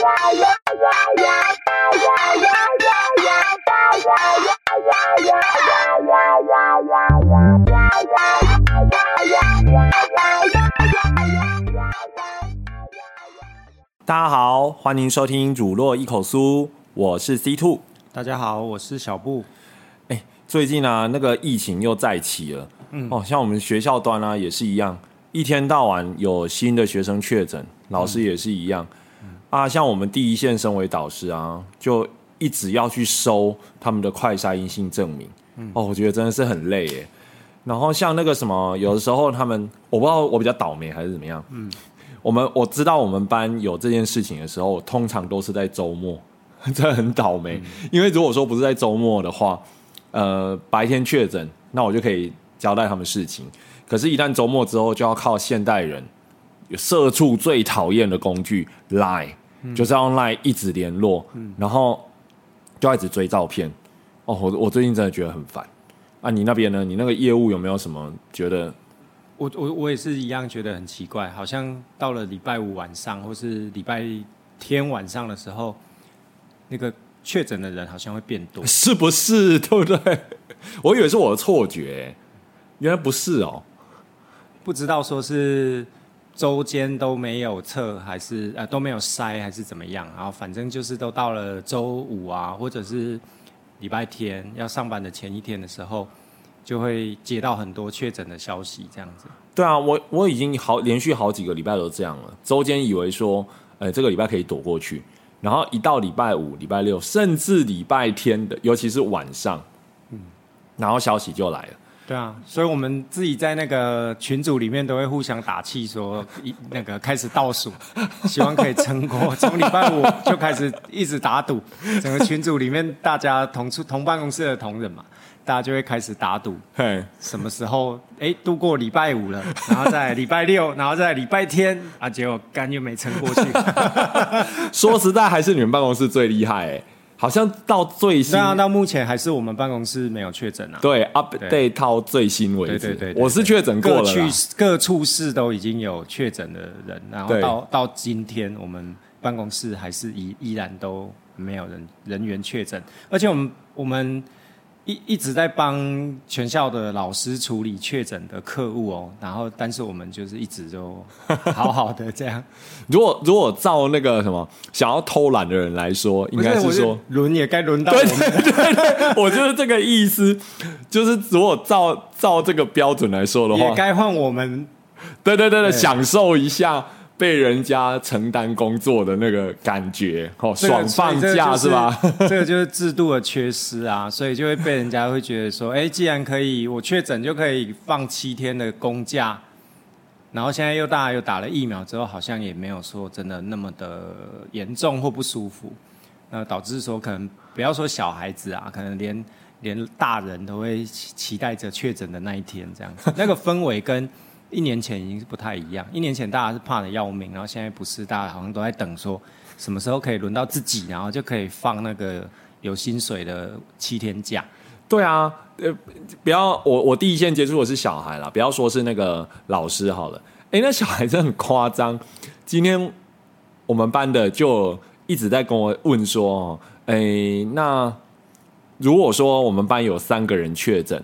大家好，欢迎收听乳酪一口酥，我是 C Two。大家好，我是小布。哎，最近啊，那个疫情又再起了。嗯，哦，像我们学校端啊，也是一样，一天到晚有新的学生确诊，老师也是一样。啊，像我们第一线身为导师啊，就一直要去收他们的快筛阴性证明。嗯，哦，我觉得真的是很累耶。然后像那个什么，有的时候他们，我不知道我比较倒霉还是怎么样。嗯。我们我知道我们班有这件事情的时候，通常都是在周末，这很倒霉。因为如果说不是在周末的话，呃，白天确诊，那我就可以交代他们事情。可是，一旦周末之后，就要靠现代人，社畜最讨厌的工具 Line，就是要用 Line 一直联络，然后就要一直追照片。哦，我我最近真的觉得很烦。啊，你那边呢？你那个业务有没有什么觉得？我我我也是一样觉得很奇怪，好像到了礼拜五晚上或是礼拜天晚上的时候，那个确诊的人好像会变多，是不是？对不对？我以为是我的错觉，原来不是哦。不知道说是周间都没有测，还是呃都没有筛，还是怎么样？然后反正就是都到了周五啊，或者是礼拜天要上班的前一天的时候。就会接到很多确诊的消息，这样子。对啊，我我已经好连续好几个礼拜都这样了。周间以为说，呃，这个礼拜可以躲过去，然后一到礼拜五、礼拜六，甚至礼拜天的，尤其是晚上，嗯，然后消息就来了。对啊，所以我们自己在那个群组里面都会互相打气，说一那个开始倒数，希望可以撑过。从礼拜五就开始一直打赌，整个群组里面大家同出同办公室的同仁嘛。大家就会开始打赌，什么时候哎度过礼拜五了，然后在礼拜六，然后在礼拜天啊，结果干又没撑过去。说实在，还是你们办公室最厉害哎，好像到最新，那到目前还是我们办公室没有确诊啊。对，update 到最新为止，对对对，我是确诊过了。各处各处室都已经有确诊的人，然后到到今天，我们办公室还是依依然都没有人人员确诊，而且我们我们。一一直在帮全校的老师处理确诊的客户哦，然后但是我们就是一直就 好好的这样。如果如果照那个什么想要偷懒的人来说，应该是说轮也该轮到我们。对对对，我就是这个意思。就是如果照照这个标准来说的话，也该换我们。对对对对，享受一下。被人家承担工作的那个感觉，哦，爽放假是吧？这个就是制度的缺失啊，所以就会被人家会觉得说，哎，既然可以我确诊就可以放七天的公假，然后现在又大家又打了疫苗之后，好像也没有说真的那么的严重或不舒服，那导致说可能不要说小孩子啊，可能连连大人都会期待着确诊的那一天，这样子，那个氛围跟。一年前已经是不太一样，一年前大家是怕的要命，然后现在不是，大家好像都在等说什么时候可以轮到自己，然后就可以放那个有薪水的七天假。对啊，呃，不要我我第一线接触的是小孩啦，不要说是那个老师好了。哎，那小孩真的很夸张。今天我们班的就一直在跟我问说，哎，那如果说我们班有三个人确诊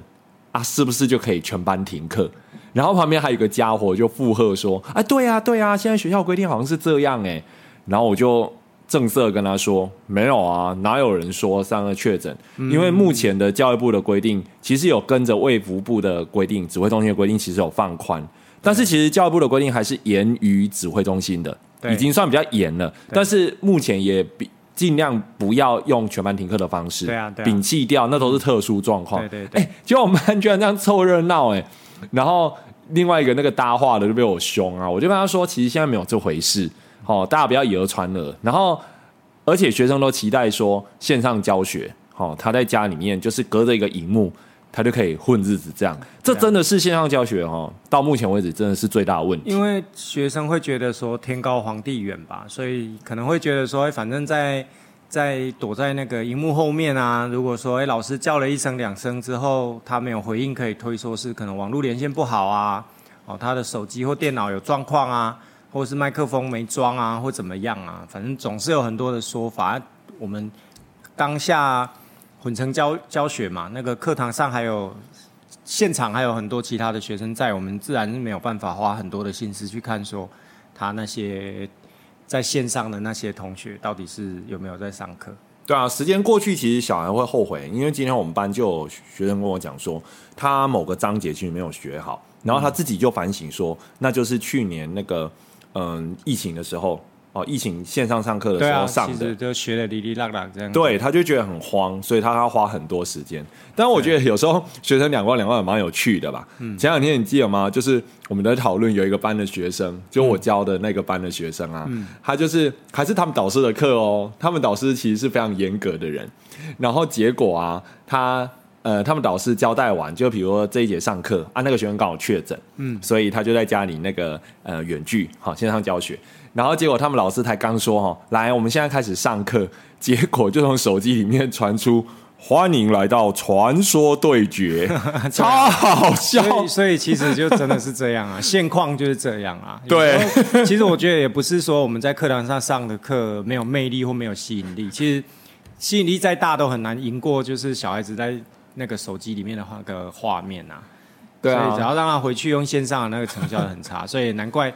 啊，是不是就可以全班停课？然后旁边还有个家伙就附和说：“哎，对啊，对啊，现在学校规定好像是这样哎。”然后我就正色跟他说：“没有啊，哪有人说三个确诊？因为目前的教育部的规定，其实有跟着卫福部的规定，指挥中心的规定其实有放宽，但是其实教育部的规定还是严于指挥中心的，已经算比较严了。但是目前也比尽量不要用全班停课的方式，对啊，摒弃掉，那都是特殊状况。对对，哎，结果我们班居然这样凑热闹，哎，然后。另外一个那个搭话的就被我凶啊，我就跟他说，其实现在没有这回事，哦，大家不要以讹传讹。然后，而且学生都期待说线上教学，好，他在家里面就是隔着一个荧幕，他就可以混日子，这样，这真的是线上教学哦，到目前为止真的是最大的问题。因为学生会觉得说天高皇帝远吧，所以可能会觉得说，反正在。在躲在那个荧幕后面啊，如果说哎老师叫了一声两声之后，他没有回应，可以推说是可能网络连线不好啊，哦他的手机或电脑有状况啊，或是麦克风没装啊，或怎么样啊，反正总是有很多的说法。我们当下混成教教学嘛，那个课堂上还有现场还有很多其他的学生在，我们自然是没有办法花很多的心思去看说他那些在线上的那些同学到底是有没有在上课。对啊，时间过去，其实小孩会后悔，因为今天我们班就有学生跟我讲说，他某个章节其实没有学好，然后他自己就反省说，那就是去年那个嗯疫情的时候。哦，疫情线上上课的时候上的，就学的哩哩啦啦这样。对，他就觉得很慌，所以他要花很多时间。但我觉得有时候学生两万两万也蛮有趣的吧。前两天你记得吗？就是我们在讨论有一个班的学生，就我教的那个班的学生啊，他就是还是他们导师的课哦。他们导师其实是非常严格的人，然后结果啊，他呃，他们导师交代完，就比如说这一节上课啊，那个学生刚好确诊，嗯，所以他就在家里那个呃远距好线上教学。然后结果他们老师才刚说哈，来，我们现在开始上课，结果就从手机里面传出“欢迎来到传说对决”，超好笑。所以其实就真的是这样啊，现况就是这样啊。对，其实我觉得也不是说我们在课堂上上的课没有魅力或没有吸引力，其实吸引力再大都很难赢过就是小孩子在那个手机里面的那个画面啊。对啊，只要让他回去用线上的那个成效很差，所以难怪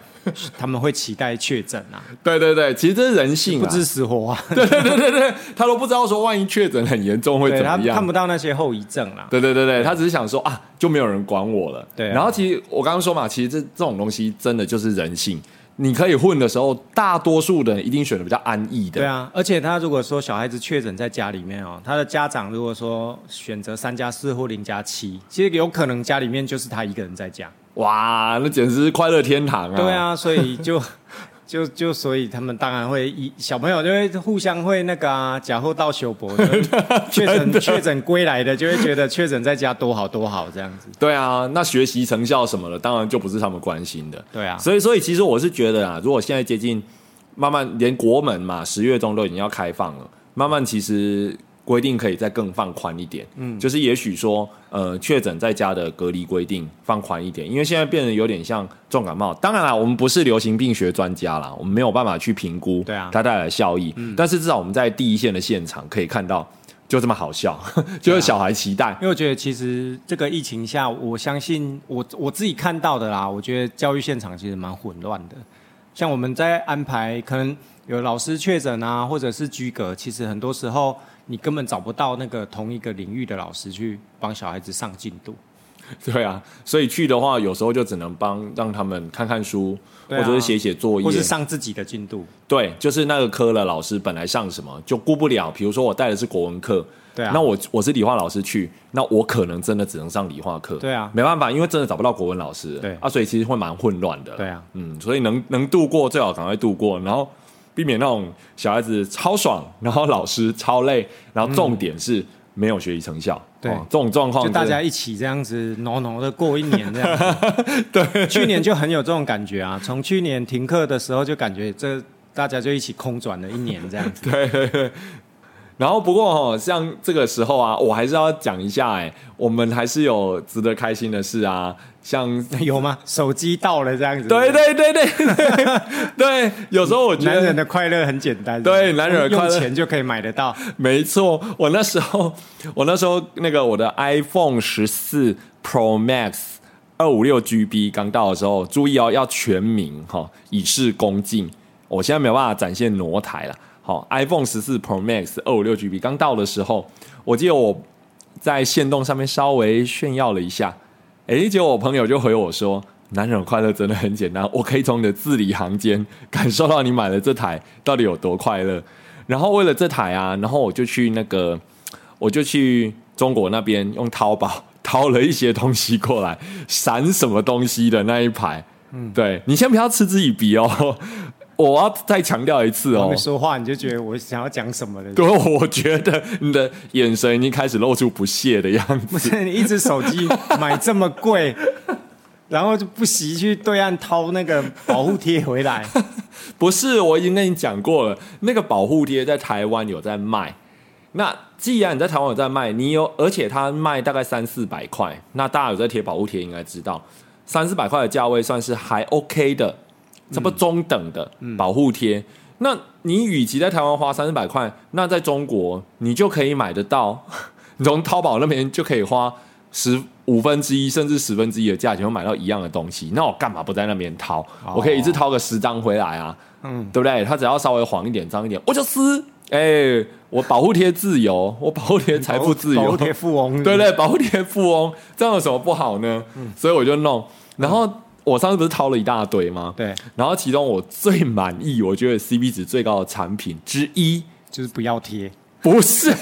他们会期待确诊啊。对对对，其实这是人性，不知死活啊。对对对对对，他都不知道说万一确诊很严重会怎么样，看不到那些后遗症啦。对对对对，他只是想说啊，就没有人管我了。对，然后其实我刚刚说嘛，其实这这种东西真的就是人性。你可以混的时候，大多数的人一定选的比较安逸的。对啊，而且他如果说小孩子确诊在家里面哦，他的家长如果说选择三加四或零加七，其实有可能家里面就是他一个人在家。哇，那简直是快乐天堂啊！对啊，所以就。就就所以他们当然会一小朋友就会互相会那个啊，假货到修博 确诊确诊归来的就会觉得确诊在家多好多好这样子。对啊，那学习成效什么的，当然就不是他们关心的。对啊，所以所以其实我是觉得啊，如果现在接近慢慢连国门嘛，十月中都已经要开放了，慢慢其实。规定可以再更放宽一点，嗯，就是也许说，呃，确诊在家的隔离规定放宽一点，因为现在变得有点像重感冒。当然啦，我们不是流行病学专家啦，我们没有办法去评估对啊它带来的效益。嗯但是至少我们在第一线的现场可以看到，就这么好笑，就是小孩期待。因为我觉得其实这个疫情下，我相信我我自己看到的啦，我觉得教育现场其实蛮混乱的。像我们在安排，可能有老师确诊啊，或者是居隔，其实很多时候。你根本找不到那个同一个领域的老师去帮小孩子上进度，对啊，所以去的话，有时候就只能帮让他们看看书，或者是写写作业，或是上自己的进度。对，就是那个科的老师本来上什么就顾不了，比如说我带的是国文课，对啊，那我我是理化老师去，那我可能真的只能上理化课，对啊，没办法，因为真的找不到国文老师，对啊，所以其实会蛮混乱的，对啊，嗯，所以能能度过最好赶快度过，然后。避免那种小孩子超爽，然后老师超累，然后重点是没有学习成效。对，这种状况就大家一起这样子挠挠的过一年这样。对，去年就很有这种感觉啊，从去年停课的时候就感觉这大家就一起空转了一年这样子。对。然后不过哦，像这个时候啊，我还是要讲一下哎，我们还是有值得开心的事啊，像 有吗？手机到了这样子。对对对对 对，有时候我觉得男人的快乐很简单，对，男人用钱就可以买得到。没错，我那时候我那时候那个我的 iPhone 十四 Pro Max 二五六 GB 刚到的时候，注意哦，要全名哈，以示恭敬。我现在没有办法展现挪台了。好，iPhone 十四 Pro Max 二五六 GB 刚到的时候，我记得我在线动上面稍微炫耀了一下，哎，结果我朋友就回我说：“男人快乐真的很简单，我可以从你的字里行间感受到你买了这台到底有多快乐。”然后为了这台啊，然后我就去那个，我就去中国那边用淘宝 淘了一些东西过来，闪什么东西的那一排。嗯，对你先不要嗤之以鼻哦。我要再强调一次哦！没说话你就觉得我想要讲什么了？对，我觉得你的眼神已经开始露出不屑的样子。不是，你一只手机买这么贵，然后就不惜去对岸掏那个保护贴回来。不是，我已经跟你讲过了，那个保护贴在台湾有在卖。那既然你在台湾有在卖，你有，而且它卖大概三四百块，那大家有在贴保护贴，应该知道三四百块的价位算是还 OK 的。差不多中等的保护贴。那你与其在台湾花三四百块，那在中国你就可以买得到，你从淘宝那边就可以花十五分之一甚至十分之一的价钱，买到一样的东西。那我干嘛不在那边掏？我可以一次掏个十张回来啊，嗯，对不对？它只要稍微黄一点、脏一点，我就撕。哎，我保护贴自由，我保护贴财富自由，保护贴富翁，对对，保护贴富翁，这样有什么不好呢？所以我就弄。然后我上次不是掏了一大堆吗？对。然后其中我最满意，我觉得 CP 值最高的产品之一就是不要贴，不是，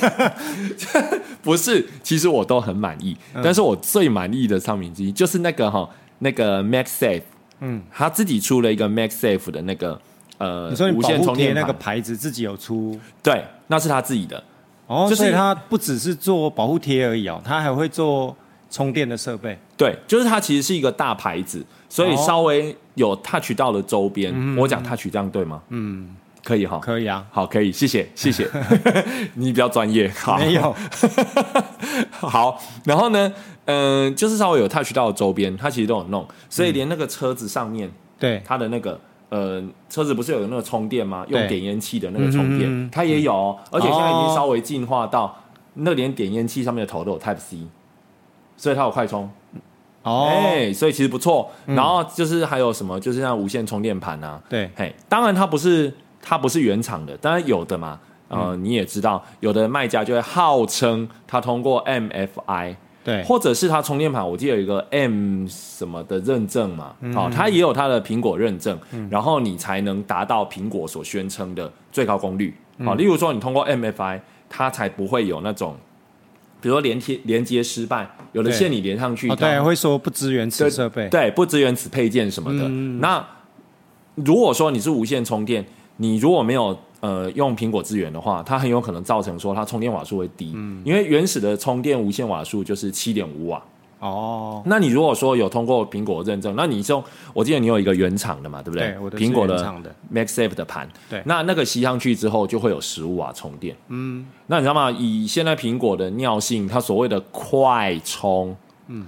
不是，其实我都很满意。但是我最满意的商品之一就是那个哈，那个 MaxSafe，嗯，他自己出了一个 MaxSafe 的那个。呃，你说你无线充电那个牌子自己有出？对，那是他自己的。哦，就是他不只是做保护贴而已哦，他还会做充电的设备。对，就是它其实是一个大牌子，所以稍微有 touch 到的周边。我讲 touch 这样对吗？嗯，可以哈，可以啊，好，可以，谢谢，谢谢，你比较专业。好，没有，好，然后呢，嗯，就是稍微有 touch 到的周边，它其实都有弄，所以连那个车子上面，对它的那个。呃，车子不是有那个充电吗？用点烟器的那个充电，它也有，而且现在已经稍微进化到那连点烟器上面的头都有 Type C，所以它有快充。哦，哎，所以其实不错。然后就是还有什么，就是像无线充电盘啊。对，嘿，当然它不是它不是原厂的，当然有的嘛。呃，你也知道，有的卖家就会号称它通过 MFI。对，或者是它充电盘，我记得有一个 M 什么的认证嘛，好，它也有它的苹果认证，然后你才能达到苹果所宣称的最高功率。好，例如说你通过 MFI，它才不会有那种，比如说连接连接失败，有的线你连上去，对，会说不支援此设备，对，不支援此配件什么的。那如果说你是无线充电，你如果没有。呃，用苹果资源的话，它很有可能造成说它充电瓦数会低，因为原始的充电无线瓦数就是七点五瓦。哦，那你如果说有通过苹果认证，那你用，我记得你有一个原厂的嘛，对不对？对，苹果的 MaxSafe 的盘。对，那那个吸上去之后就会有十五瓦充电。嗯，那你知道吗？以现在苹果的尿性，它所谓的快充，嗯，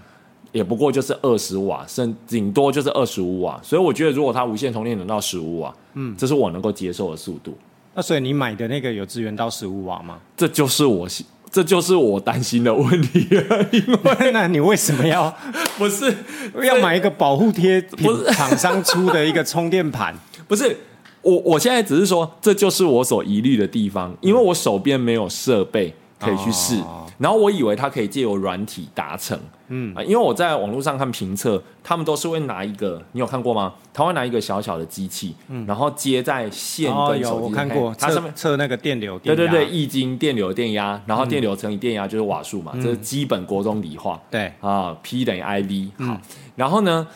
也不过就是二十瓦，甚顶多就是二十五瓦。所以我觉得，如果它无线充电能到十五瓦，嗯，这是我能够接受的速度。那所以你买的那个有支援到十五瓦吗？这就是我，这就是我担心的问题了。因为 那你为什么要 不是要买一个保护贴？不是厂商出的一个充电盘？不是我，我现在只是说，这就是我所疑虑的地方，因为我手边没有设备可以去试。然后我以为它可以借由软体达成，嗯。啊，因为我在网络上看评测，他们都是会拿一个，你有看过吗？他会拿一个小小的机器，嗯，然后接在线跟手机，我看过，它上面测那个电流，对对对，易经电流电压，然后电流乘以电压就是瓦数嘛，这是基本国中理化，对。啊，P 等于 I V，好，然后呢，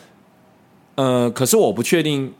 呃，可是我不确定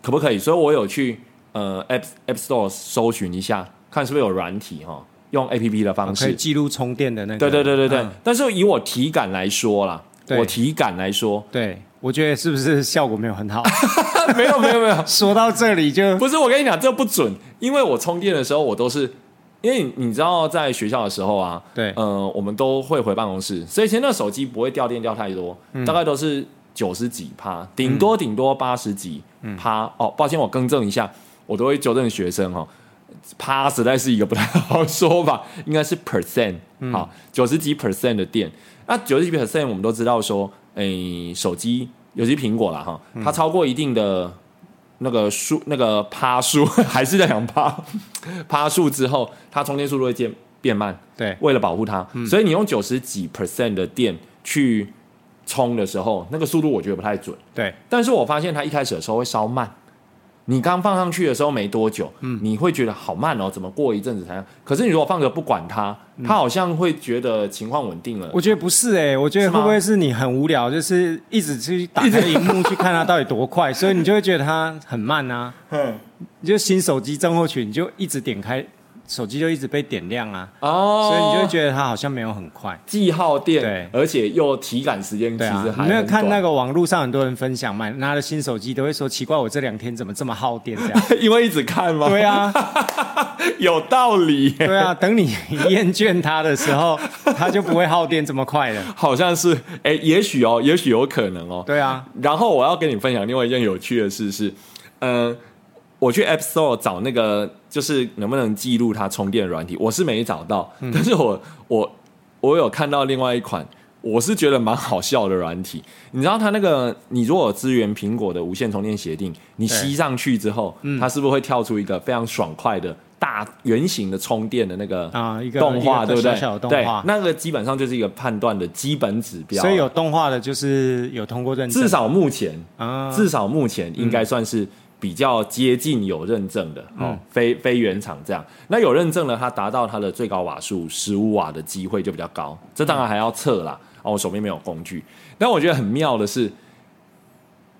可不可以，所以我有去呃 App App Store 搜寻一下，看是不是有软体哈。用 A P P 的方式记录充电的那个，对对对对对。但是以我体感来说啦，我体感来说，对我觉得是不是效果没有很好？没有没有没有。说到这里就不是我跟你讲，这不准，因为我充电的时候，我都是因为你知道，在学校的时候啊，对，呃，我们都会回办公室，所以现在手机不会掉电掉太多，大概都是九十几趴，顶多顶多八十几趴。哦，抱歉，我更正一下，我都会纠正学生哈。趴实在是一个不太好说法，应该是 percent 好九十几 percent 的电，那九十几 percent 我们都知道说，诶，手机尤其苹果啦哈，它超过一定的那个数那个趴数，还是在讲趴趴数之后，它充电速度会变变慢。对，为了保护它，所以你用九十几 percent 的电去充的时候，那个速度我觉得不太准。对，但是我发现它一开始的时候会稍慢。你刚放上去的时候没多久，嗯，你会觉得好慢哦，怎么过一阵子才？可是你如果放着不管它，它好像会觉得情况稳定了。我觉得不是哎，我觉得会不会是你很无聊，就是一直去打开荧幕去看它到底多快，所以你就会觉得它很慢啊。嗯，你就新手机正后群，你就一直点开。手机就一直被点亮啊，哦，所以你就会觉得它好像没有很快，既耗电，对，而且又体感时间其实还。你没有看那个网络上很多人分享买拿了新手机都会说奇怪，我这两天怎么这么耗电这样？因为一直看吗？对啊，有道理。对啊，等你厌倦它的时候，它就不会耗电这么快了。好像是，哎，也许哦，也许有可能哦。对啊。然后我要跟你分享另外一件有趣的事是，呃，我去 App Store 找那个，就是能不能记录它充电软体，我是没找到，但是我我我有看到另外一款，我是觉得蛮好笑的软体。你知道它那个，你如果有支援苹果的无线充电协定，你吸上去之后，它是不是会跳出一个非常爽快的大圆形的充电的那个啊，一个动画，对不对？小小的动对画，，那个基本上就是一个判断的基本指标。所以有动画的，就是有通过认证，至少目前，啊，至少目前应该算是比较接近有认证的、哦，非非原厂这样。那有认证了，它达到它的最高瓦数十五瓦的机会就比较高。这当然还要测啦，哦，我手边没有工具。但我觉得很妙的是，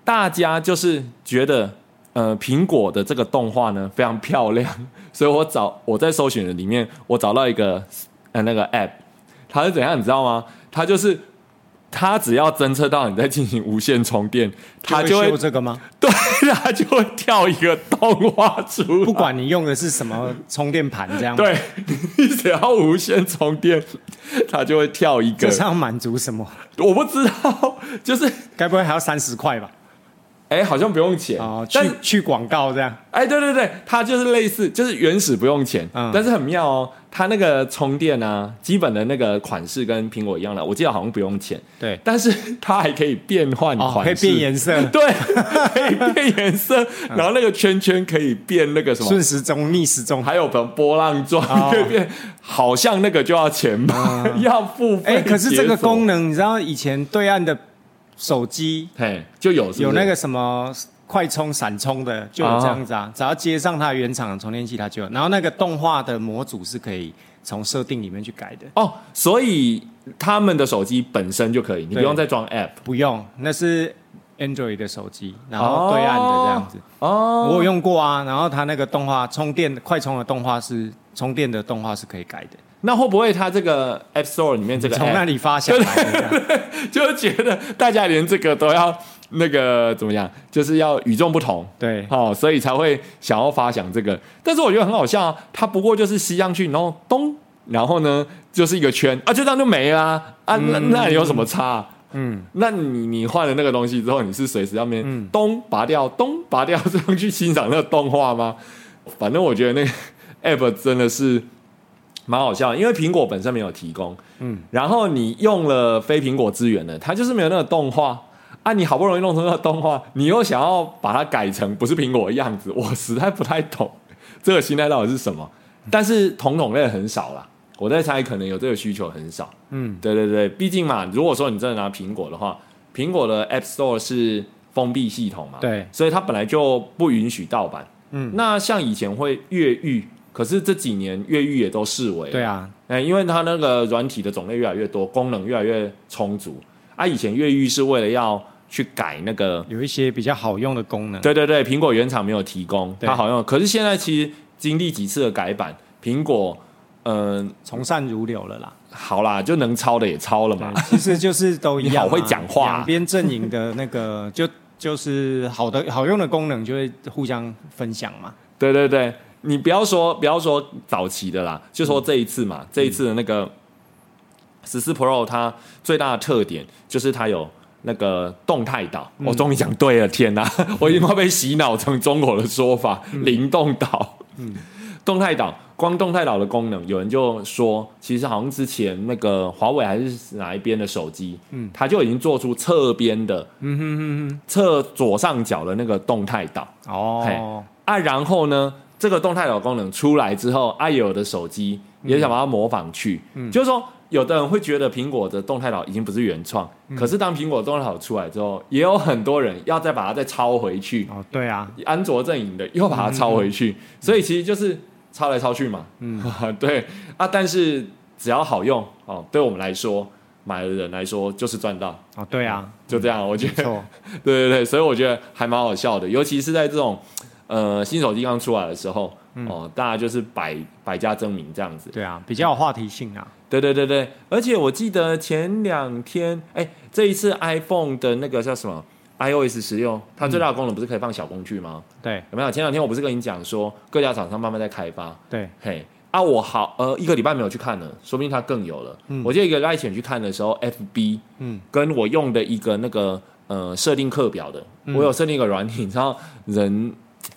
大家就是觉得。呃，苹果的这个动画呢非常漂亮，所以我找我在搜寻的里面，我找到一个呃那个 app，它是怎样，你知道吗？它就是它只要侦测到你在进行无线充电，它就会修这个吗？对，它就会跳一个动画出来，不管你用的是什么充电盘，这样，对你只要无线充电，它就会跳一个这。是要满足什么？我不知道，就是该不会还要三十块吧？哎，好像不用钱。哦，去去广告这样，哎，对对对，它就是类似，就是原始不用钱，嗯。但是很妙哦。它那个充电啊，基本的那个款式跟苹果一样的，我记得好像不用钱，对，但是它还可以变换哦，款式，可以变颜色，对，可以变颜色，然后那个圈圈可以变那个什么，顺时钟、逆时钟。还有本波浪状哦。可以变，好像那个就要钱吧，要付费。哎，可是这个功，能，你知道以前对岸的手机嘿，就有有那个什么快充、闪充的，就有这样子啊，只要接上它原厂的充电器，它就有。然后那个动画的模组是可以从设定里面去改的，哦，所以他们的手机本身就可以，你不用再装 App 不用，那是 Android 的手机，然后对岸的这样子。哦。我有用过啊，然后它那个动画充电快充的动画是充电的动画是可以改的，那会不会它这个 App Store 里面这个从那里发想。就觉得大家连这个都要那个怎么样，就是要与众不同，对，哦，所以才会想要发想这个。但是我觉得很好笑啊，它不过就是吸上去，然后咚，然后呢就是一个圈啊，就这样就没啦啊。那那你有什么差、嗯，那你你换了那个东西之后，你是随时要面咚拔掉，咚拔掉，这样去欣赏那个动画吗？反正我觉得那个 app 真的是蛮好笑的，因为苹果本身没有提供，嗯，然后你用了非苹果资源的，它就是没有那个动画啊。你好不容易弄成那个动画，你又想要把它改成不是苹果的样子，我实在不太懂这个心态到底是什么。但是同种类很少啦，我在猜可能有这个需求很少。嗯，对对对，毕竟嘛，如果说你真的拿苹果的话，苹果的 App Store 是封闭系统嘛，对所以它本来就不允许盗版。嗯，那像以前会越狱，可是这几年越狱也都视为对啊，哎，因为它那个软体的种类越来越多，功能越来越充足。啊，以前越狱是为了要去改那个，有一些比较好用的功能。对对对，苹果原厂没有提供，它好用。可是现在其实经历几次的改版，苹果嗯、从善如流了啦。好啦，就能抄的也抄了嘛。其实就是都一样嘛。你好会讲话啊两边阵营的那个就就是好的好用的功能就会互相分享嘛。对对对，你不要说不要说早期的啦，就说这一次嘛，这一次的那个十四 Pro 它最大的特点就是它有那个动态岛。我终于讲对了，天哪！我已经快被洗脑成中国的说法，灵动岛。嗯，动态岛，光动态岛的功能，有人就说，其实好像之前那个华为还是哪一边的手机，嗯，它就已经做出侧边的，嗯哼哼哼，侧左上角的那个动态岛。哦，啊，然后呢，这个动态岛功能出来之后，爱友的手机也想把它模仿去，就是说，有的人会觉得苹果的动态岛已经不是原创，可是当苹果动态岛出来之后，也有很多人要再把它再抄回去，哦，对啊，安卓阵营的又把它抄回去，所以其实就是抄来抄去嘛，嗯，对。啊，但是只要好用哦，对我们来说，买的人来说就是赚到，哦，对啊，就这样，我觉得。对对对，所以我觉得还蛮好笑的，尤其是在这种呃新手机刚出来的时候，哦，大家就是百百家争鸣这样子。对啊，比较有话题性啊。对对对对，而且我记得前两天，哎，这一次 iPhone 的那个叫什么 iOS 十六，它最大的功能不是可以放小工具吗？对有没有？前两天我不是跟你讲说各家厂商慢慢在开发，对，嘿。啊，我好呃一个礼拜没有去看了，说不定它更有了。嗯我记得一个礼拜前去看的时候，FB 嗯跟我用的一个那个呃设定课表的，我有设定一个软体，你知道人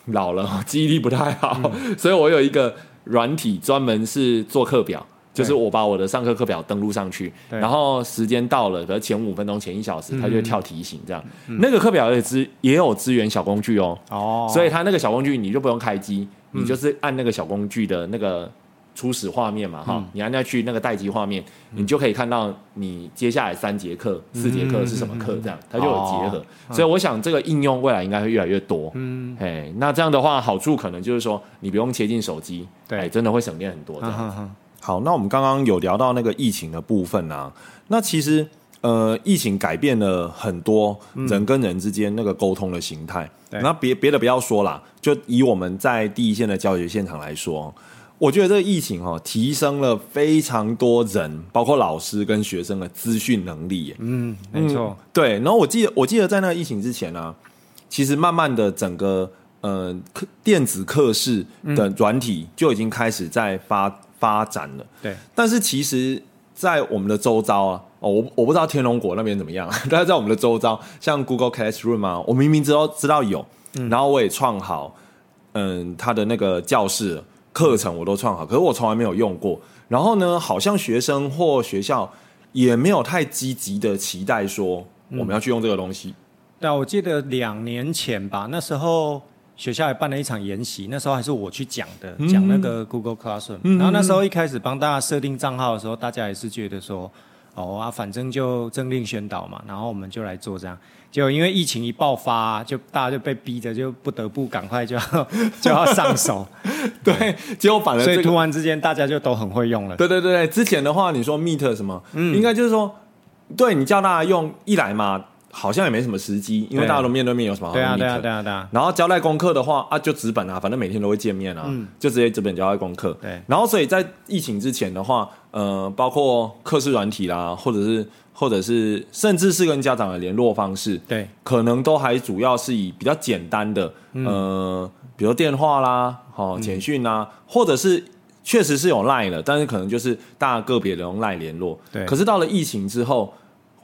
老了，记忆力不太好，所以我有一个软体专门是做课表。就是我把我的上课课表登录上去，然后时间到了，可能前五分钟、前一小时，它就会跳提醒，这样。那个课表也支也有支援小工具哦，哦，所以它那个小工具你就不用开机，你就是按那个小工具的那个初始画面嘛，哈，你按下去那个待机画面，你就可以看到你接下来三节课、四节课是什么课，这样它就有结合。所以我想这个应用未来应该会越来越多。嗯，哎，那这样的话好处可能就是说你不用切进手机，对，真的会省电很多这样。好，那我们刚刚有聊到那个疫情的部分啊，那其实呃，疫情改变了很多人跟人之间那个沟通的形态。那别别的不要说啦，就以我们在第一线的教学现场来说，我觉得这个疫情哦，提升了非常多人，包括老师跟学生的资讯能力。嗯，没错，对。然后我记得，我记得在那个疫情之前呢，其实慢慢的整个呃课电子课室的软体就已经开始在发。发展了，对，但是其实，在我们的周遭啊，哦，我我不知道天龙国那边怎么样，但是在我们的周遭，像 Google Classroom 啊，我明明知道知道有，然后我也创好，嗯，他的那个教室课程我都创好，可是我从来没有用过。然后呢，好像学生或学校也没有太积极的期待说我们要去用这个东西。对，我记得两年前吧，那时候。学校也办了一场研习，那时候还是我去讲的，讲那个 Google Classroom。然后那时候一开始帮大家设定账号的时候，大家也是觉得说，哦啊，反正就政令宣导嘛，然后我们就来做这样。结果因为疫情一爆发，就大家就被逼着就不得不赶快就要 就要上手。对，结果反而所以突然之间大家就都很会用了。对对对对，之前的话你说 Meet 什么，嗯应该就是说，对你叫大家用一来嘛。好像也没什么时机，因为大家都面对面，有什么好？对啊，对啊，对啊，对啊。然后交代功课的话啊，就纸本啊，反正每天都会见面啊，就直接纸本交代功课。对。然后，所以在疫情之前的话，呃，包括课室软体啦，或者是，或者是，甚至是跟家长的联络方式，对，可能都还主要是以比较简单的，呃，比如电话啦，好，简讯啊，或者是确实是有 Line 的，但是可能就是大家个别的用 Line 联络。对。可是到了疫情之后。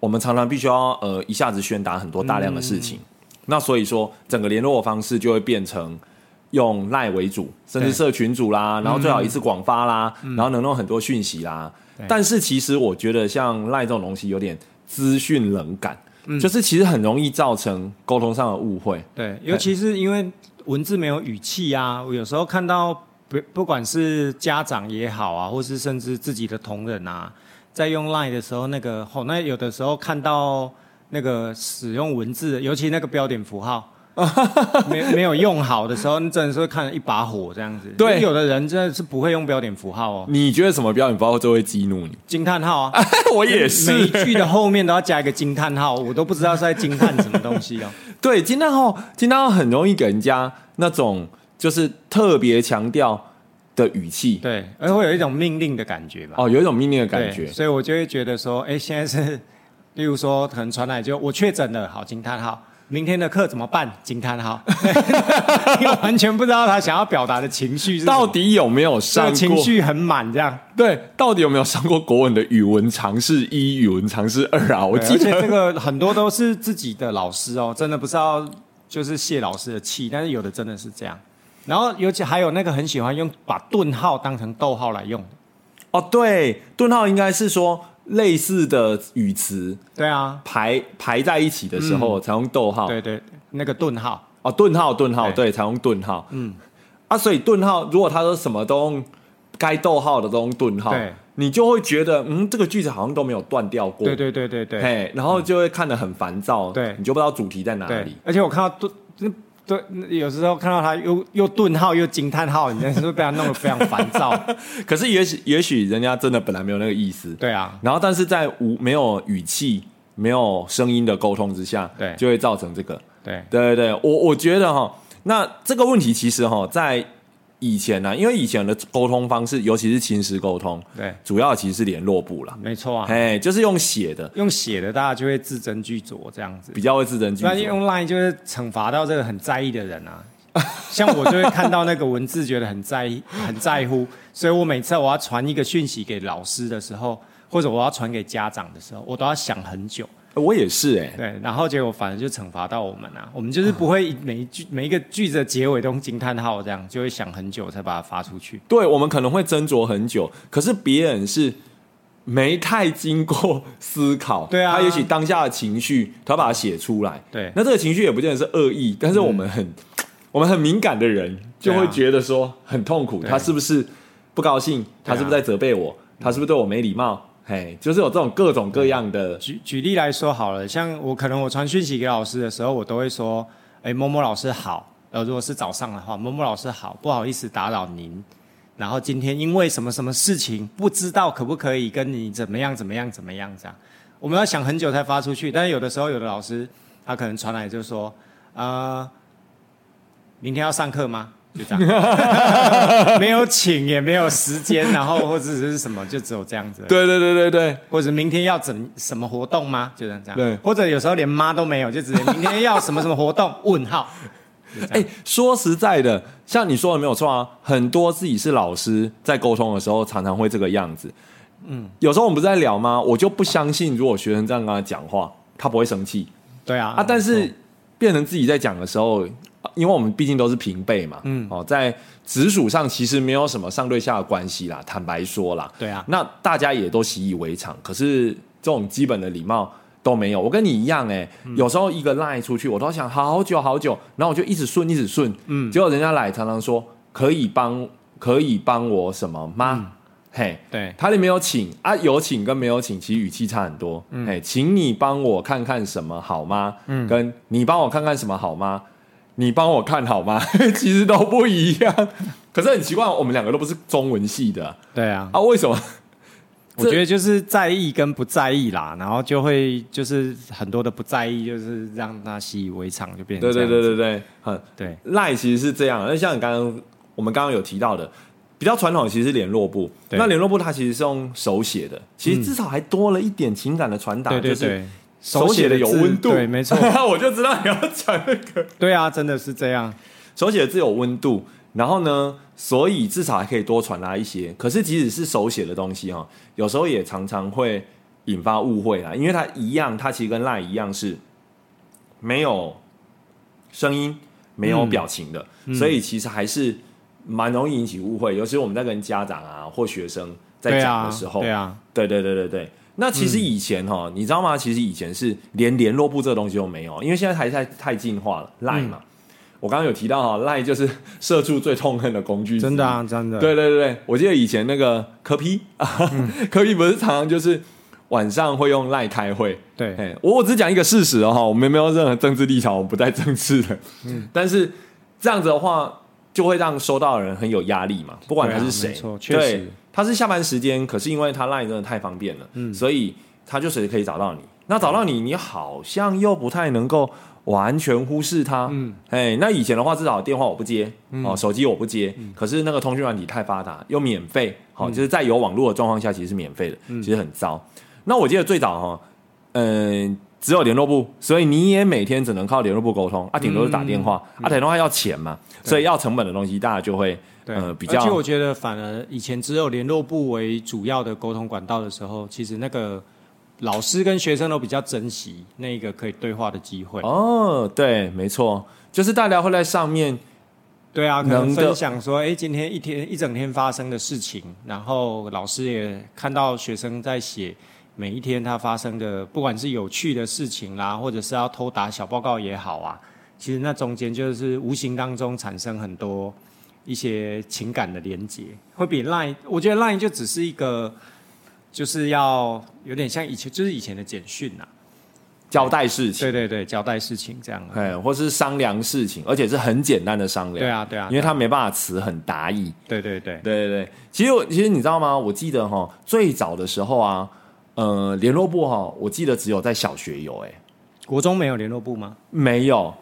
我们常常必须要呃一下子宣达很多大量的事情，那所以说整个联络方式就会变成用赖为主，甚至社群组啦，然后最好一次广发啦，然后能弄很多讯息啦。但是其实我觉得像赖这种东西有点资讯冷感，就是其实很容易造成沟通上的误会。对，尤其是因为文字没有语气啊，我有时候看到不不管是家长也好啊，或是甚至自己的同仁啊。在用 Line 的时候，那个哦，那有的时候看到那个使用文字，尤其那个标点符号 没没有用好的时候，你真的是会看一把火这样子。对，有的人真的是不会用标点符号哦。你觉得什么标点符号最会激怒你？惊叹号啊！我也是，每一句的后面都要加一个惊叹号，我都不知道是在惊叹什么东西哦。对，惊叹号，惊叹号很容易给人家那种就是特别强调。的语气，对，而会有一种命令的感觉吧？哦，有一种命令的感觉，所以我就会觉得说，哎，现在是，例如说，可能传来就我确诊了，好惊叹号，明天的课怎么办？惊叹号，因为完全不知道他想要表达的情绪是到底有没有上过，情绪很满这样，对，到底有没有上过国文的语文常识一、语文常识二啊？我记得这个很多都是自己的老师哦，真的不知道就是谢老师的气，但是有的真的是这样。然后，尤其还有那个很喜欢用把顿号当成逗号来用的。哦，对，顿号应该是说类似的语词。对啊，排排在一起的时候才用逗号。对对，那个顿号。哦，顿号，顿号，对，才用顿号。嗯。啊，所以顿号，如果他说什么都用该逗号的都用顿号，对，你就会觉得，嗯，这个句子好像都没有断掉过。对对对对对。嘿，然后就会看得很烦躁。对，你就不知道主题在哪里。而且我看到顿。对，有时候看到他又又顿号又惊叹号，你是不是被他弄得非常烦躁？可是也许也许人家真的本来没有那个意思。对啊，然后但是在无没有语气、没有声音的沟通之下，对，就会造成这个。对对对对，我我觉得哈，那这个问题其实哈在。以前呢，因为以前的沟通方式，尤其是亲师沟通，对，主要其实是联络部啦，没错啊，哎，就是用写的，用写的，大家就会字斟句酌这样子，比较会字斟句酌。用 Line 就是惩罚到这个很在意的人啊，像我就会看到那个文字，觉得很在意、很在乎，所以我每次我要传一个讯息给老师的时候，或者我要传给家长的时候，我都要想很久，我也是哎、对，然后结果反正就惩罚到我们啊，我们就是不会每一句每一个句子的结尾都用惊叹号这样，就会想很久才把它发出去。对我们可能会斟酌很久，可是别人是没太经过思考，对啊他也许当下的情绪，他把它写出来，对那这个情绪也不见得是恶意，但是我们很、我们很敏感的人就会觉得说很痛苦，对他是不是不高兴？他是不是在责备我？他是不是对我没礼貌？嘿，就是有这种各种各样的，举举例来说好了，像我可能我传讯息给老师的时候，我都会说，哎，某某老师好。呃，如果是早上的话，某某老师好，不好意思打扰您。然后今天因为什么什么事情，不知道可不可以跟你怎么样怎么样怎么样这样，我们要想很久才发出去。但是有的时候，有的老师他可能传来就说，呃，明天要上课吗？就这样，没有请也没有时间，然后或者是什么，就只有这样子。对对对对对，或者明天要怎什么活动吗？就这样这样。对或者有时候连妈都没有，就直接明天要什么什么活动？问号。哎、样说实在的，像你说的没有错啊，很多自己是老师在沟通的时候，常常会这个样子。嗯，有时候我们不是在聊吗？我就不相信，如果学生这样跟他讲话，他不会生气对啊啊。但是变成自己在讲的时候，因为我们毕竟都是平辈嘛，嗯，哦，在直属上其实没有什么上对下的关系啦。坦白说啦，对啊，那大家也都习以为常，可是这种基本的礼貌都没有。我跟你一样、哎、有时候一个赖出去，我都想好久好久，然后我就一直顺一直顺，嗯，结果人家来常常说可以帮可以帮我什么吗？嘿，对他里面有请啊，有请跟没有请，其实语气差很多。嗯，嘿，请你帮我看看什么好吗？嗯，跟你帮我看看什么好吗？你帮我看好吗？其实都不一样。可是很奇怪，我们两个都不是中文系的啊对啊，啊，为什么？我觉得就是在意跟不在意啦，然后就会就是很多的不在意，就是让他习以为常，就变成对对对对对，很对赖其实是这样。那像你刚刚我们刚刚有提到的，比较传统其实是联络部。那联络部它其实是用手写的，其实至少还多了一点情感的传达，就是对对对，手写的有温度。对，没错，我就知道你要讲那个对啊，真的是这样。手写的字有温度。然后呢，所以至少还可以多传达一些。可是即使是手写的东西哈，有时候也常常会引发误会啦，因为它一样，它其实跟 LINE 一样是没有声音、没有表情的，所以其实还是蛮容易引起误会。尤其是我们在跟家长啊或学生在讲的时候，对啊，对对对对对。那其实以前哈、你知道吗？其实以前是连联络部这个东西都没有，因为现在还太太进化了，Line 嗯嘛。我刚刚有提到哈，Line 就是 社畜最痛恨的工具，真的啊，真的。对对对对，我记得以前那个科批啊，科批不是常常就是晚上会用 Line 开会。对哎，我我只讲一个事实哦哈，我们没有任何政治立场，我们不带政治的。嗯，但是这样子的话，就会让收到的人很有压力嘛，不管他是谁对啊没错，确对实，他是下班时间，可是因为他 Line 真的太方便了，嗯，所以他就随时可以找到你。那找到你，你好像又不太能够完全忽视他，嗯，哎，那以前的话，至少电话我不接，哦，手机我不接，可是那个通讯软体太发达又免费，好、就是在有网络的状况下，其实是免费的，其实很糟。那我记得最早哈，嗯、只有联络部，所以你也每天只能靠联络部沟通，啊，顶多是打电话，啊，打电话要钱嘛，所以要成本的东西，大家就会对，呃比较而且我觉得，反而以前只有联络部为主要的沟通管道的时候，其实那个老师跟学生都比较珍惜那个可以对话的机会。哦，对，没错，就是大家会在上面，对啊，可能分享说，哎，今天一天一整天发生的事情，然后老师也看到学生在写每一天他发生的，不管是有趣的事情啦，或者是要偷打小报告也好啊，其实那中间就是无形当中产生很多一些情感的连接，会比 Line，我觉得 Line 就只是一个，就是要有点像以前，就是以前的简讯呐，交代事情，对对对，交代事情这样。哎，或是商量事情，而且是很简单的商量，对啊对啊，因为他没办法词很达意，对对对，对对对，其实我其实你知道吗？我记得哈，最早的时候啊，呃，联络部哈，我记得只有在小学有、哎，国中没有联络部吗？没有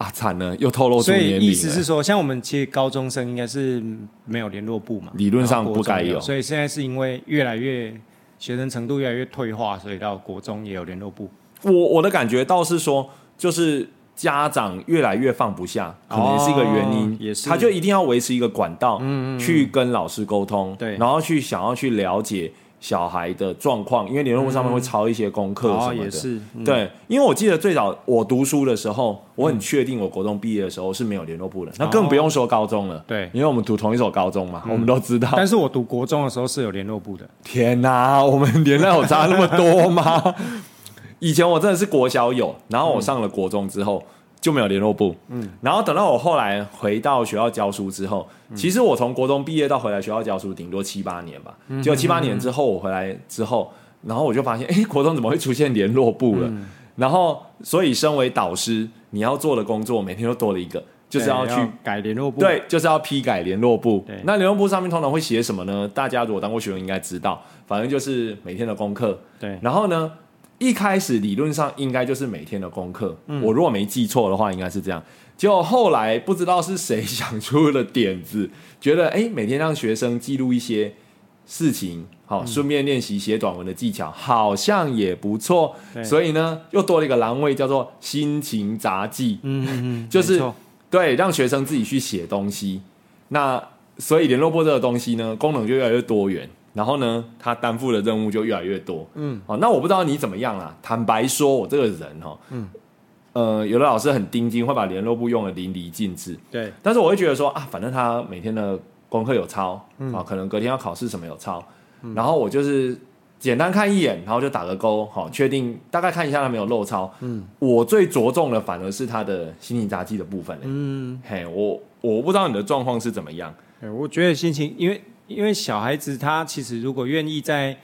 啊，惨了，又透露出所以年龄了。意思是说，像我们其实高中生应该是没有联络部嘛，理论上然后国中不该有。所以现在是因为越来越学生程度越来越退化，所以到国中也有联络部。我我的感觉倒是说，就是家长越来越放不下，可能是一个原因，哦也是。他就一定要维持一个管道，去跟老师沟通，对。然后去想要去了解小孩的状况，因为联络簿上面会抄一些功课什么的。对，因为我记得最早我读书的时候，我很确定我国中毕业的时候是没有联络簿的，那更不用说高中了。对因为我们读同一所高中嘛，我们都知道。但是我读国中的时候是有联络部的，天哪，我们年代有差那么多吗？以前我真的是国小有，然后我上了国中之后就没有联络部，嗯，然后等到我后来回到学校教书之后，其实我从国中毕业到回来学校教书，顶多七八年吧，结果七八年之后我回来之后，然后我就发现，哎，国中怎么会出现联络部了？然后，所以身为导师，你要做的工作每天都多了一个，就是要去对改联络部，对，就是要批改联络部对。那联络部上面通常会写什么呢？大家如果当过学生应该知道，反正就是每天的功课。对。然后呢，一开始理论上应该就是每天的功课。嗯我如果没记错的话，应该是这样。结果后来不知道是谁想出了点子，觉得哎，每天让学生记录一些事情，嗯好，顺便练习写短文的技巧，好像也不错。所以呢，又多了一个栏位，叫做心情杂记。嗯 就是对，让学生自己去写东西。那所以联络簿这个东西呢，功能就越来越多元，然后呢，他担负的任务就越来越多。嗯，好，那我不知道你怎么样啦。坦白说，我这个人哈，嗯，呃，有的老师很盯紧，会把联络簿用的淋漓尽致，对但是我会觉得说啊，反正他每天的功课有抄，嗯啊，可能隔天要考试什么有抄，然后我就是简单看一眼，然后就打个勾，好，确定大概看一下他没有漏抄。嗯，我最着重的反而是他的心情杂技的部分嘞。嗯，嘿，我我不知道你的状况是怎么样。对我觉得心情，因为因为小孩子他其实如果愿意在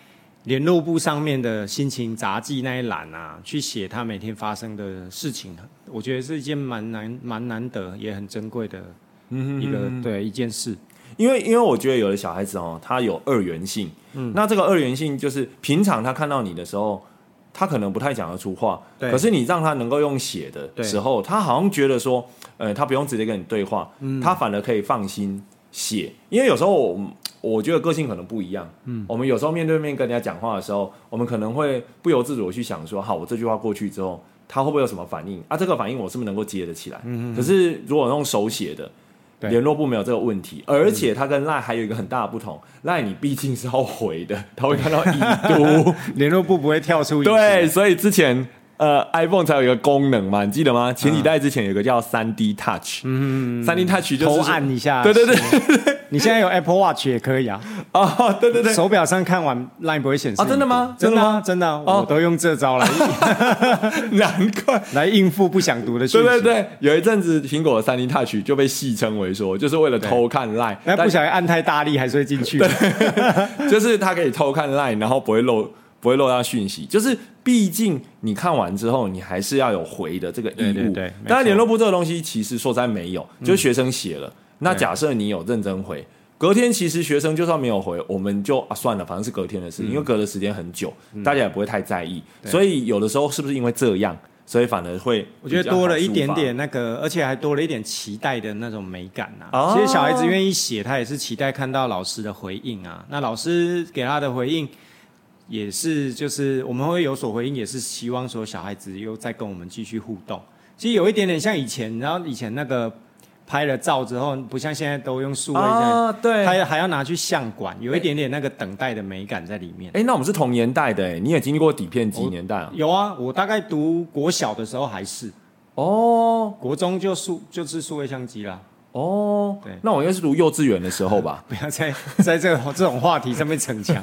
联络簿上面的心情杂记那一栏啊，去写他每天发生的事情，我觉得是一件蛮难蛮难得也很珍贵的嗯一个、对一件事。因为因为我觉得有的小孩子哦，他有二元性，嗯，那这个二元性就是平常他看到你的时候，他可能不太讲得出话，对。可是你让他能够用写的对时候，他好像觉得说，呃，他不用直接跟你对话，他反而可以放心写，因为有时候我我觉得个性可能不一样，嗯，我们有时候面对面跟人家讲话的时候，我们可能会不由自主地去想说，好，我这句话过去之后，他会不会有什么反应啊？这个反应我是不是能够接得起来？嗯可是如果用手写的。对联络部没有这个问题，而且它跟赖还有一个很大的不同，赖你毕竟是要回的，他会看到已读，联络簿不会跳出影对，所以之前呃 iPhone 才有一个功能嘛，你记得吗？前几代之前有一个叫三 D Touch，嗯，三 D Touch 就是按一下。对对对，你现在有 Apple Watch 也可以啊，啊，对对对，手表上看完 Line 不会显示啊真的吗真的真的啊真的我都用这招来 难怪。来应付不想读的讯息。对对对，有一阵子苹果的三 D Touch 就被戏称为说，就是为了偷看 Line，那不小心按太大力还是会进去。就是它可以偷看 Line，然后不会漏不会漏到讯息。就是毕竟你看完之后，你还是要有回的这个义务。对对对没错当然联络簿这个东西，其实说实在没有，就是学生写了。那假设你有认真回，隔天其实学生就算没有回，我们就啊算了，反正是隔天的事，因为隔的时间很久，大家也不会太在意。所以有的时候是不是因为这样，所以反而会我觉得多了一点点那个，而且还多了一点期待的那种美感啊、哦。其实小孩子愿意写，他也是期待看到老师的回应啊。那老师给他的回应，也是就是我们会有所回应，也是希望说小孩子又再跟我们继续互动。其实有一点点像以前，然后以前那个拍了照之后，不像现在都用数位发在，啊，对。还还要拿去相馆，有一点点那个等待的美感在里面。哎，那我们是同年代的，哎，你也经历过底片机年代啊？有啊，我大概读国小的时候还是，哦国中就数就是数位相机啦。哦对，那我应该是读幼稚园的时候吧。不要在在这个 这种话题上面逞强。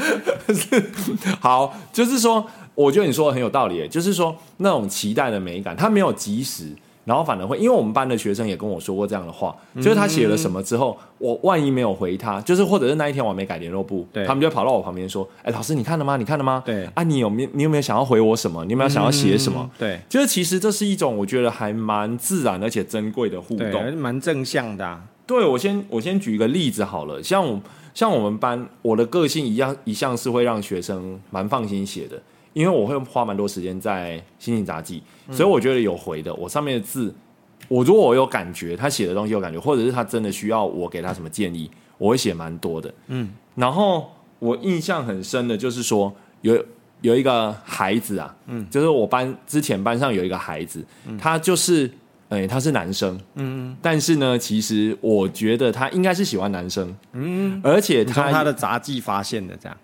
好，就是说，我觉得你说的很有道理，就是说那种期待的美感，它没有及时，然后反而会，因为我们班的学生也跟我说过这样的话，就是他写了什么之后，我万一没有回他，就是或者是那一天我还没改联络簿，他们就会跑到我旁边说，哎，老师你看了吗？你看了吗？对啊，你有没有你有没有想要回我什么？你有没有想要写什么？嗯对就是其实这是一种我觉得还蛮自然而且珍贵的互动。对，蛮正向的、啊。对我先我先举一个例子好了，像我像我们班，我的个性一样一向是会让学生蛮放心写的，因为我会花蛮多时间在心情杂技，所以我觉得有回的，我上面的字，我如果我有感觉，他写的东西有感觉，或者是他真的需要我给他什么建议，我会写蛮多的。嗯，然后我印象很深的就是说有。有一个孩子啊，嗯，就是我班之前班上有一个孩子，他就是，哎、他是男生，嗯但是呢，其实我觉得他应该是喜欢男生，嗯，而且他从他的杂技发现的这样。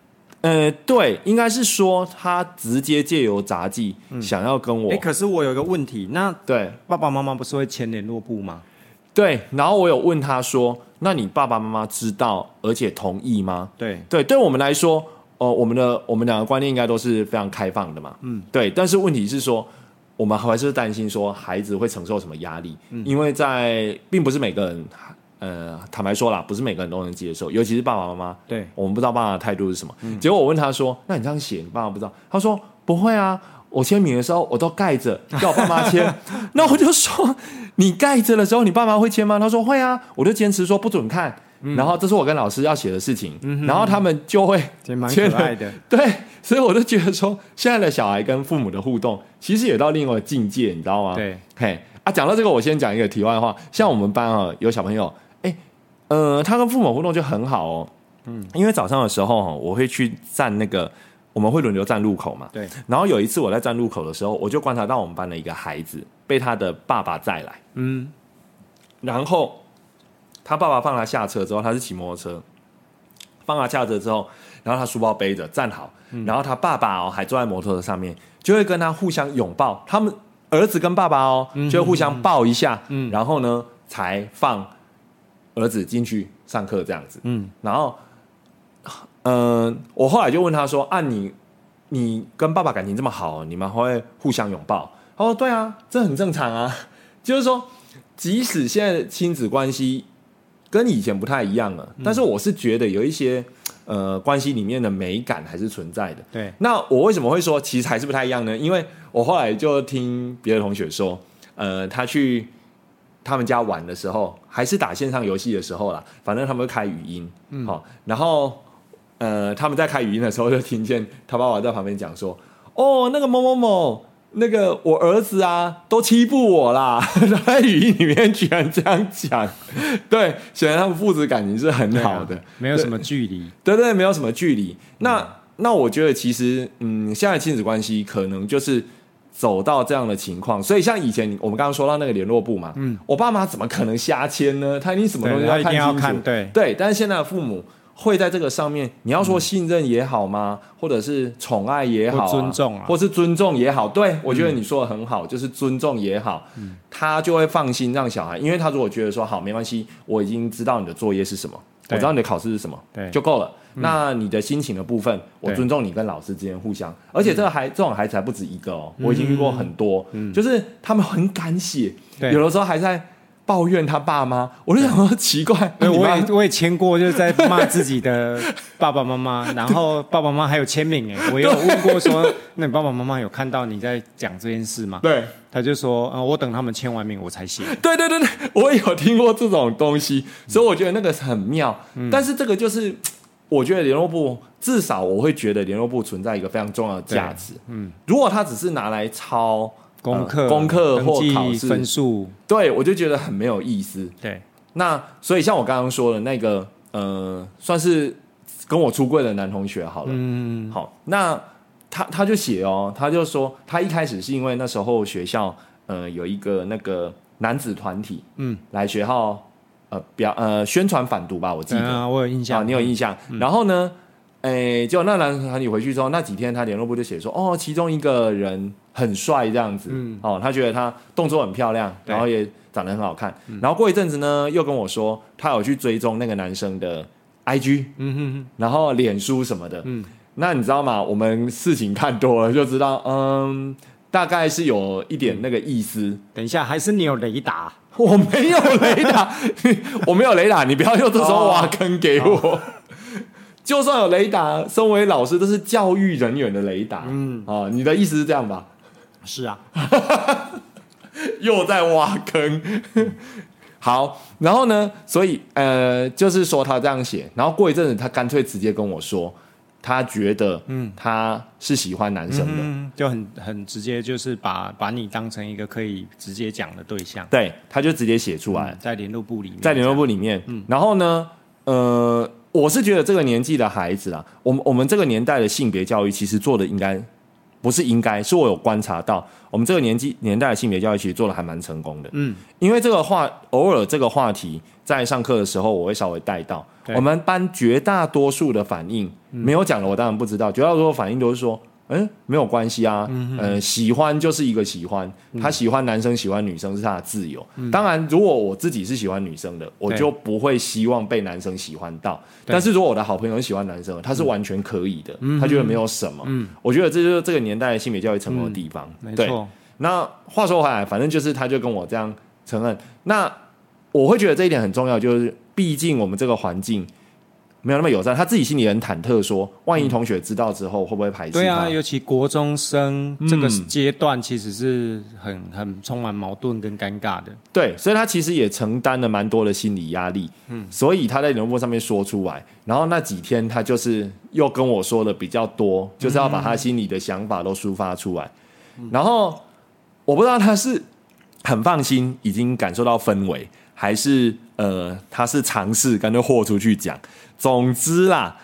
呃，对，应该是说他直接借由杂技想要跟我，哎，可是我有一个问题，那对爸爸妈妈不是会签联络簿吗？对，然后我有问他说：“那你爸爸妈妈知道而且同意吗？”对对，对我们来说，呃，我们的我们两个观念应该都是非常开放的嘛。嗯，对。但是问题是说，我们还是担心说孩子会承受什么压力，因为在并不是每个人，呃，坦白说啦，不是每个人都能接受，尤其是爸爸妈妈。对，我们不知道爸爸的态度是什么。结果我问他说：“那你这样写，你爸爸不知道？”他说：“不会啊。”我签名的时候，我都盖着，叫我爸妈签。那我就说，你盖着的时候，你爸妈会签吗？他说会啊。我就坚持说不准看。然后这是我跟老师要写的事情，然后他们就会签蛮可爱的。对，所以我就觉得说，现在的小孩跟父母的互动，其实也到另外境界，你知道吗？对，嘿啊，讲到这个，我先讲一个题外话。像我们班啊，有小朋友，哎，呃，他跟父母互动就很好哦。嗯，因为早上的时候，我会去站那个。我们会轮流站路口嘛？对。然后有一次我在站路口的时候，我就观察到我们班的一个孩子被他的爸爸载来。嗯。然后他爸爸放他下车之后，他是骑摩托车，放他下车之后，然后他书包背着站好，然后他爸爸哦还坐在摩托车上面，就会跟他互相拥抱。他们儿子跟爸爸哦就会互相抱一下，嗯，然后呢才放儿子进去上课这样子。嗯。然后。嗯，我后来就问他说：“啊，你你跟爸爸感情这么好，你们会互相拥抱？”他说：“对啊，这很正常啊。就是说，即使现在的亲子关系跟以前不太一样了，但是我是觉得有一些呃关系里面的美感还是存在的。对，那我为什么会说其实还是不太一样呢？因为我后来就听别的同学说，呃，他去他们家玩的时候，还是打线上游戏的时候啦，反正他们会开语音，好，然后。呃，他们在开语音的时候，就听见他爸爸在旁边讲说：“哦，那个某某某，那个我儿子啊，都欺负我啦。”在语音里面居然这样讲，对，显然他们父子感情是很好的，没有什么距离，对对，没有什么距离。那那我觉得其实，嗯，现在亲子关系可能就是走到这样的情况。所以像以前我们刚刚说到那个联络部嘛，嗯，我爸妈怎么可能瞎签呢？他一定什么东西要看清楚，对对。但是现在的父母。会在这个上面，你要说信任也好吗？或者是宠爱也好，尊重啊，或是尊重也好，对我觉得你说的很好，就是尊重也好，嗯他就会放心让小孩，因为他如果觉得说好没关系，我已经知道你的作业是什么，我知道你的考试是什么，对，就够了。那你的心情的部分，我尊重你跟老师之间互相，而且这个孩这种孩子还不止一个哦，我已经遇过很多，就是他们很敢写，有的时候还在。抱怨他爸妈，我就想说奇怪。我也我也签过，就是在骂自己的爸爸妈妈，然后爸爸妈妈还有签名哎，我有问过说，那你爸爸妈妈有看到你在讲这件事吗？对，他就说，呃，我等他们签完名我才写。对对对对，我也有听过这种东西，所以我觉得那个很妙。但是这个就是，我觉得联络部至少我会觉得联络部存在一个非常重要的价值。嗯，如果他只是拿来抄。功课、功课或考试分数，对我就觉得很没有意思。对，那所以像我刚刚说的那个，呃，算是跟我出柜的男同学好了。嗯，好，那他他就写哦，他就说他一开始是因为那时候学校呃有一个那个男子团体，嗯，来学校呃表呃宣传反毒吧，我记得我有印象，你有印象。然后呢？哎，就那男团体回去之后，那几天他联络部就写说，哦，其中一个人很帅这样子，哦，他觉得他动作很漂亮，然后也长得很好看。然后过一阵子呢，又跟我说他有去追踪那个男生的 IG，嗯哼，然后脸书什么的。嗯，那你知道吗？我们事情看多了就知道，嗯，大概是有一点那个意思。等一下，还是你有雷达？我没有雷达，我没有雷达，你不要用这时候挖坑给我。就算有雷达，身为老师都是教育人员的雷达。嗯，哦，你的意思是这样吧？是啊，又在挖坑。好，然后呢？所以呃，就是说他这样写，然后过一阵子，他干脆直接跟我说，他觉得嗯，他是喜欢男生的，就很很直接，就是把把你当成一个可以直接讲的对象。对，他就直接写出来，在联络部里面，在联络部里面。嗯，然后呢？呃。我是觉得这个年纪的孩子啊，我们我们这个年代的性别教育其实做的应该不是应该，是我有观察到，我们这个年纪年代的性别教育其实做的还蛮成功的。嗯，因为这个话偶尔这个话题在上课的时候我会稍微带到，我们班绝大多数的反应没有讲的，我当然不知道，绝大多数反应都是说。嗯，没有关系啊，呃，喜欢就是一个喜欢，他喜欢男生喜欢女生是他的自由。当然，如果我自己是喜欢女生的，我就不会希望被男生喜欢到。但是如果我的好朋友喜欢男生，他是完全可以的，他觉得没有什么。我觉得这就是这个年代的性别教育成功的地方。对没错，那话说回来，反正就是他就跟我这样承认。那我会觉得这一点很重要，就是毕竟我们这个环境没有那么友善，他自己心里很忐忑说万一同学知道之后会不会排斥他？对啊，尤其国中生这个嗯阶段，其实是很很充满矛盾跟尴尬的。对，所以他其实也承担了蛮多的心理压力，嗯，所以他在联络簿上面说出来，然后那几天他就是又跟我说的比较多，就是要把他心里的想法都抒发出来，然后我不知道他是很放心，已经感受到氛围，还是呃他是尝试干脆豁出去讲，总之啦，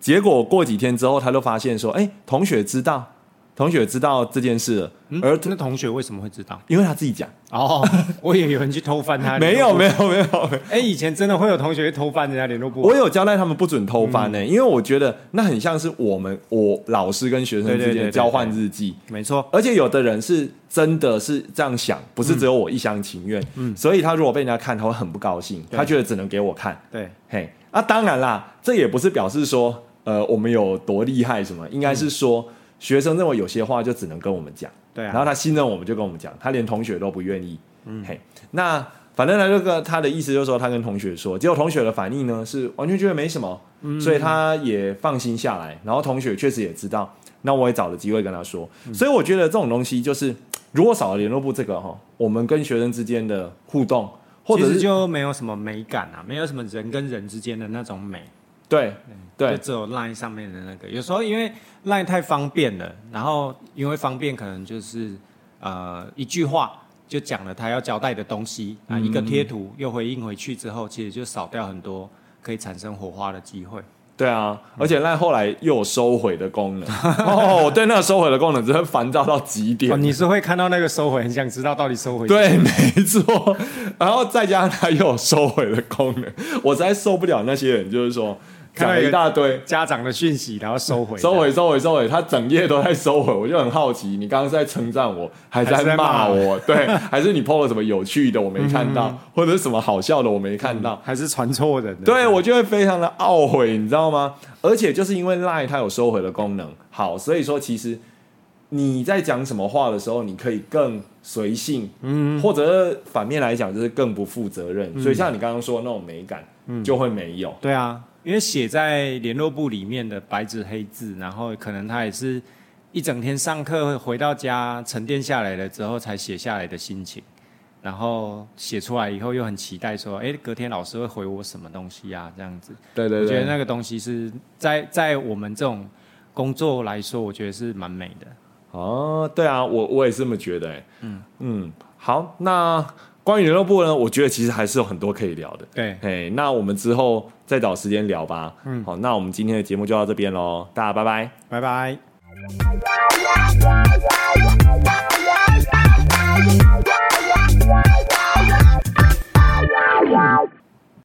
结果过几天之后，他就发现说，哎，同学知道，同学知道这件事了，而那同学为什么会知道？因为他自己讲。哦，我以为有人去偷翻他。没有没。有没有哎，以前真的会有同学去偷翻人家联络簿。我有交代他们不准偷翻呢、因为我觉得那很像是我们我老师跟学生之间交换日记，没错，而且有的人是真的是这样想，不是只有我一厢情愿，嗯。所以他如果被人家看，他会很不高兴，他觉得只能给我看，对，嘿，啊，当然啦，这也不是表示说呃我们有多厉害什么，应该是说、学生认为有些话就只能跟我们讲。对啊然后他信任我们，就跟我们讲，他连同学都不愿意。嗯，嘿，那反正他这个他的意思就是说，他跟同学说，结果同学的反应呢是完全觉得没什么，所以他也放心下来。然后同学确实也知道，那我也找了机会跟他说。所以我觉得这种东西就是，如果少了联络部这个哈，我们跟学生之间的互动，或者其实是就没有什么美感啊，没有什么人跟人之间的那种美。对对就只有 Line 上面的那个。有时候因为 Line 太方便了，然后因为方便，可能就是呃一句话就讲了他要交代的东西啊，一个贴图又回应回去之后，其实就少掉很多可以产生火花的机会。对啊，而且那后来又有收回的功能 哦，我对那个收回的功能真的烦躁到极点。哦，你是会看到那个收回，很想知道到底收回对，没错。然后再加上它又有收回的功能，我实在受不了那些人，就是说讲了一大堆，家长的讯息，然后收回，收回、收回、收回，他整页都在收回，我就很好奇，你刚刚是在称赞我，还是在在骂骂我？对，还是你 PO 了什么有趣的我没看到，或者是什么好笑的我没看到？还是传错人的？对我就会非常的懊悔，你知道吗？而且就是因为 Line 它有收回的功能，好，所以说其实你在讲什么话的时候，你可以更随性，嗯，或者是反面来讲就是更不负责任。所以像你刚刚说的那种美感，就会没有。对啊，因为写在联络簿里面的白纸黑字，然后可能他也是一整天上课回到家沉淀下来了之后才写下来的心情，然后写出来以后又很期待说，哎，隔天老师会回我什么东西啊？这样子，对对对，我觉得那个东西是在在我们这种工作来说，我觉得是蛮美的。哦，对啊，我我也是这么觉得、欸，嗯嗯，好，那关于联络部呢，我觉得其实还是有很多可以聊的。对，哎，那我们之后再找时间聊吧。嗯，好，那我们今天的节目就到这边喽，大家拜拜。拜拜。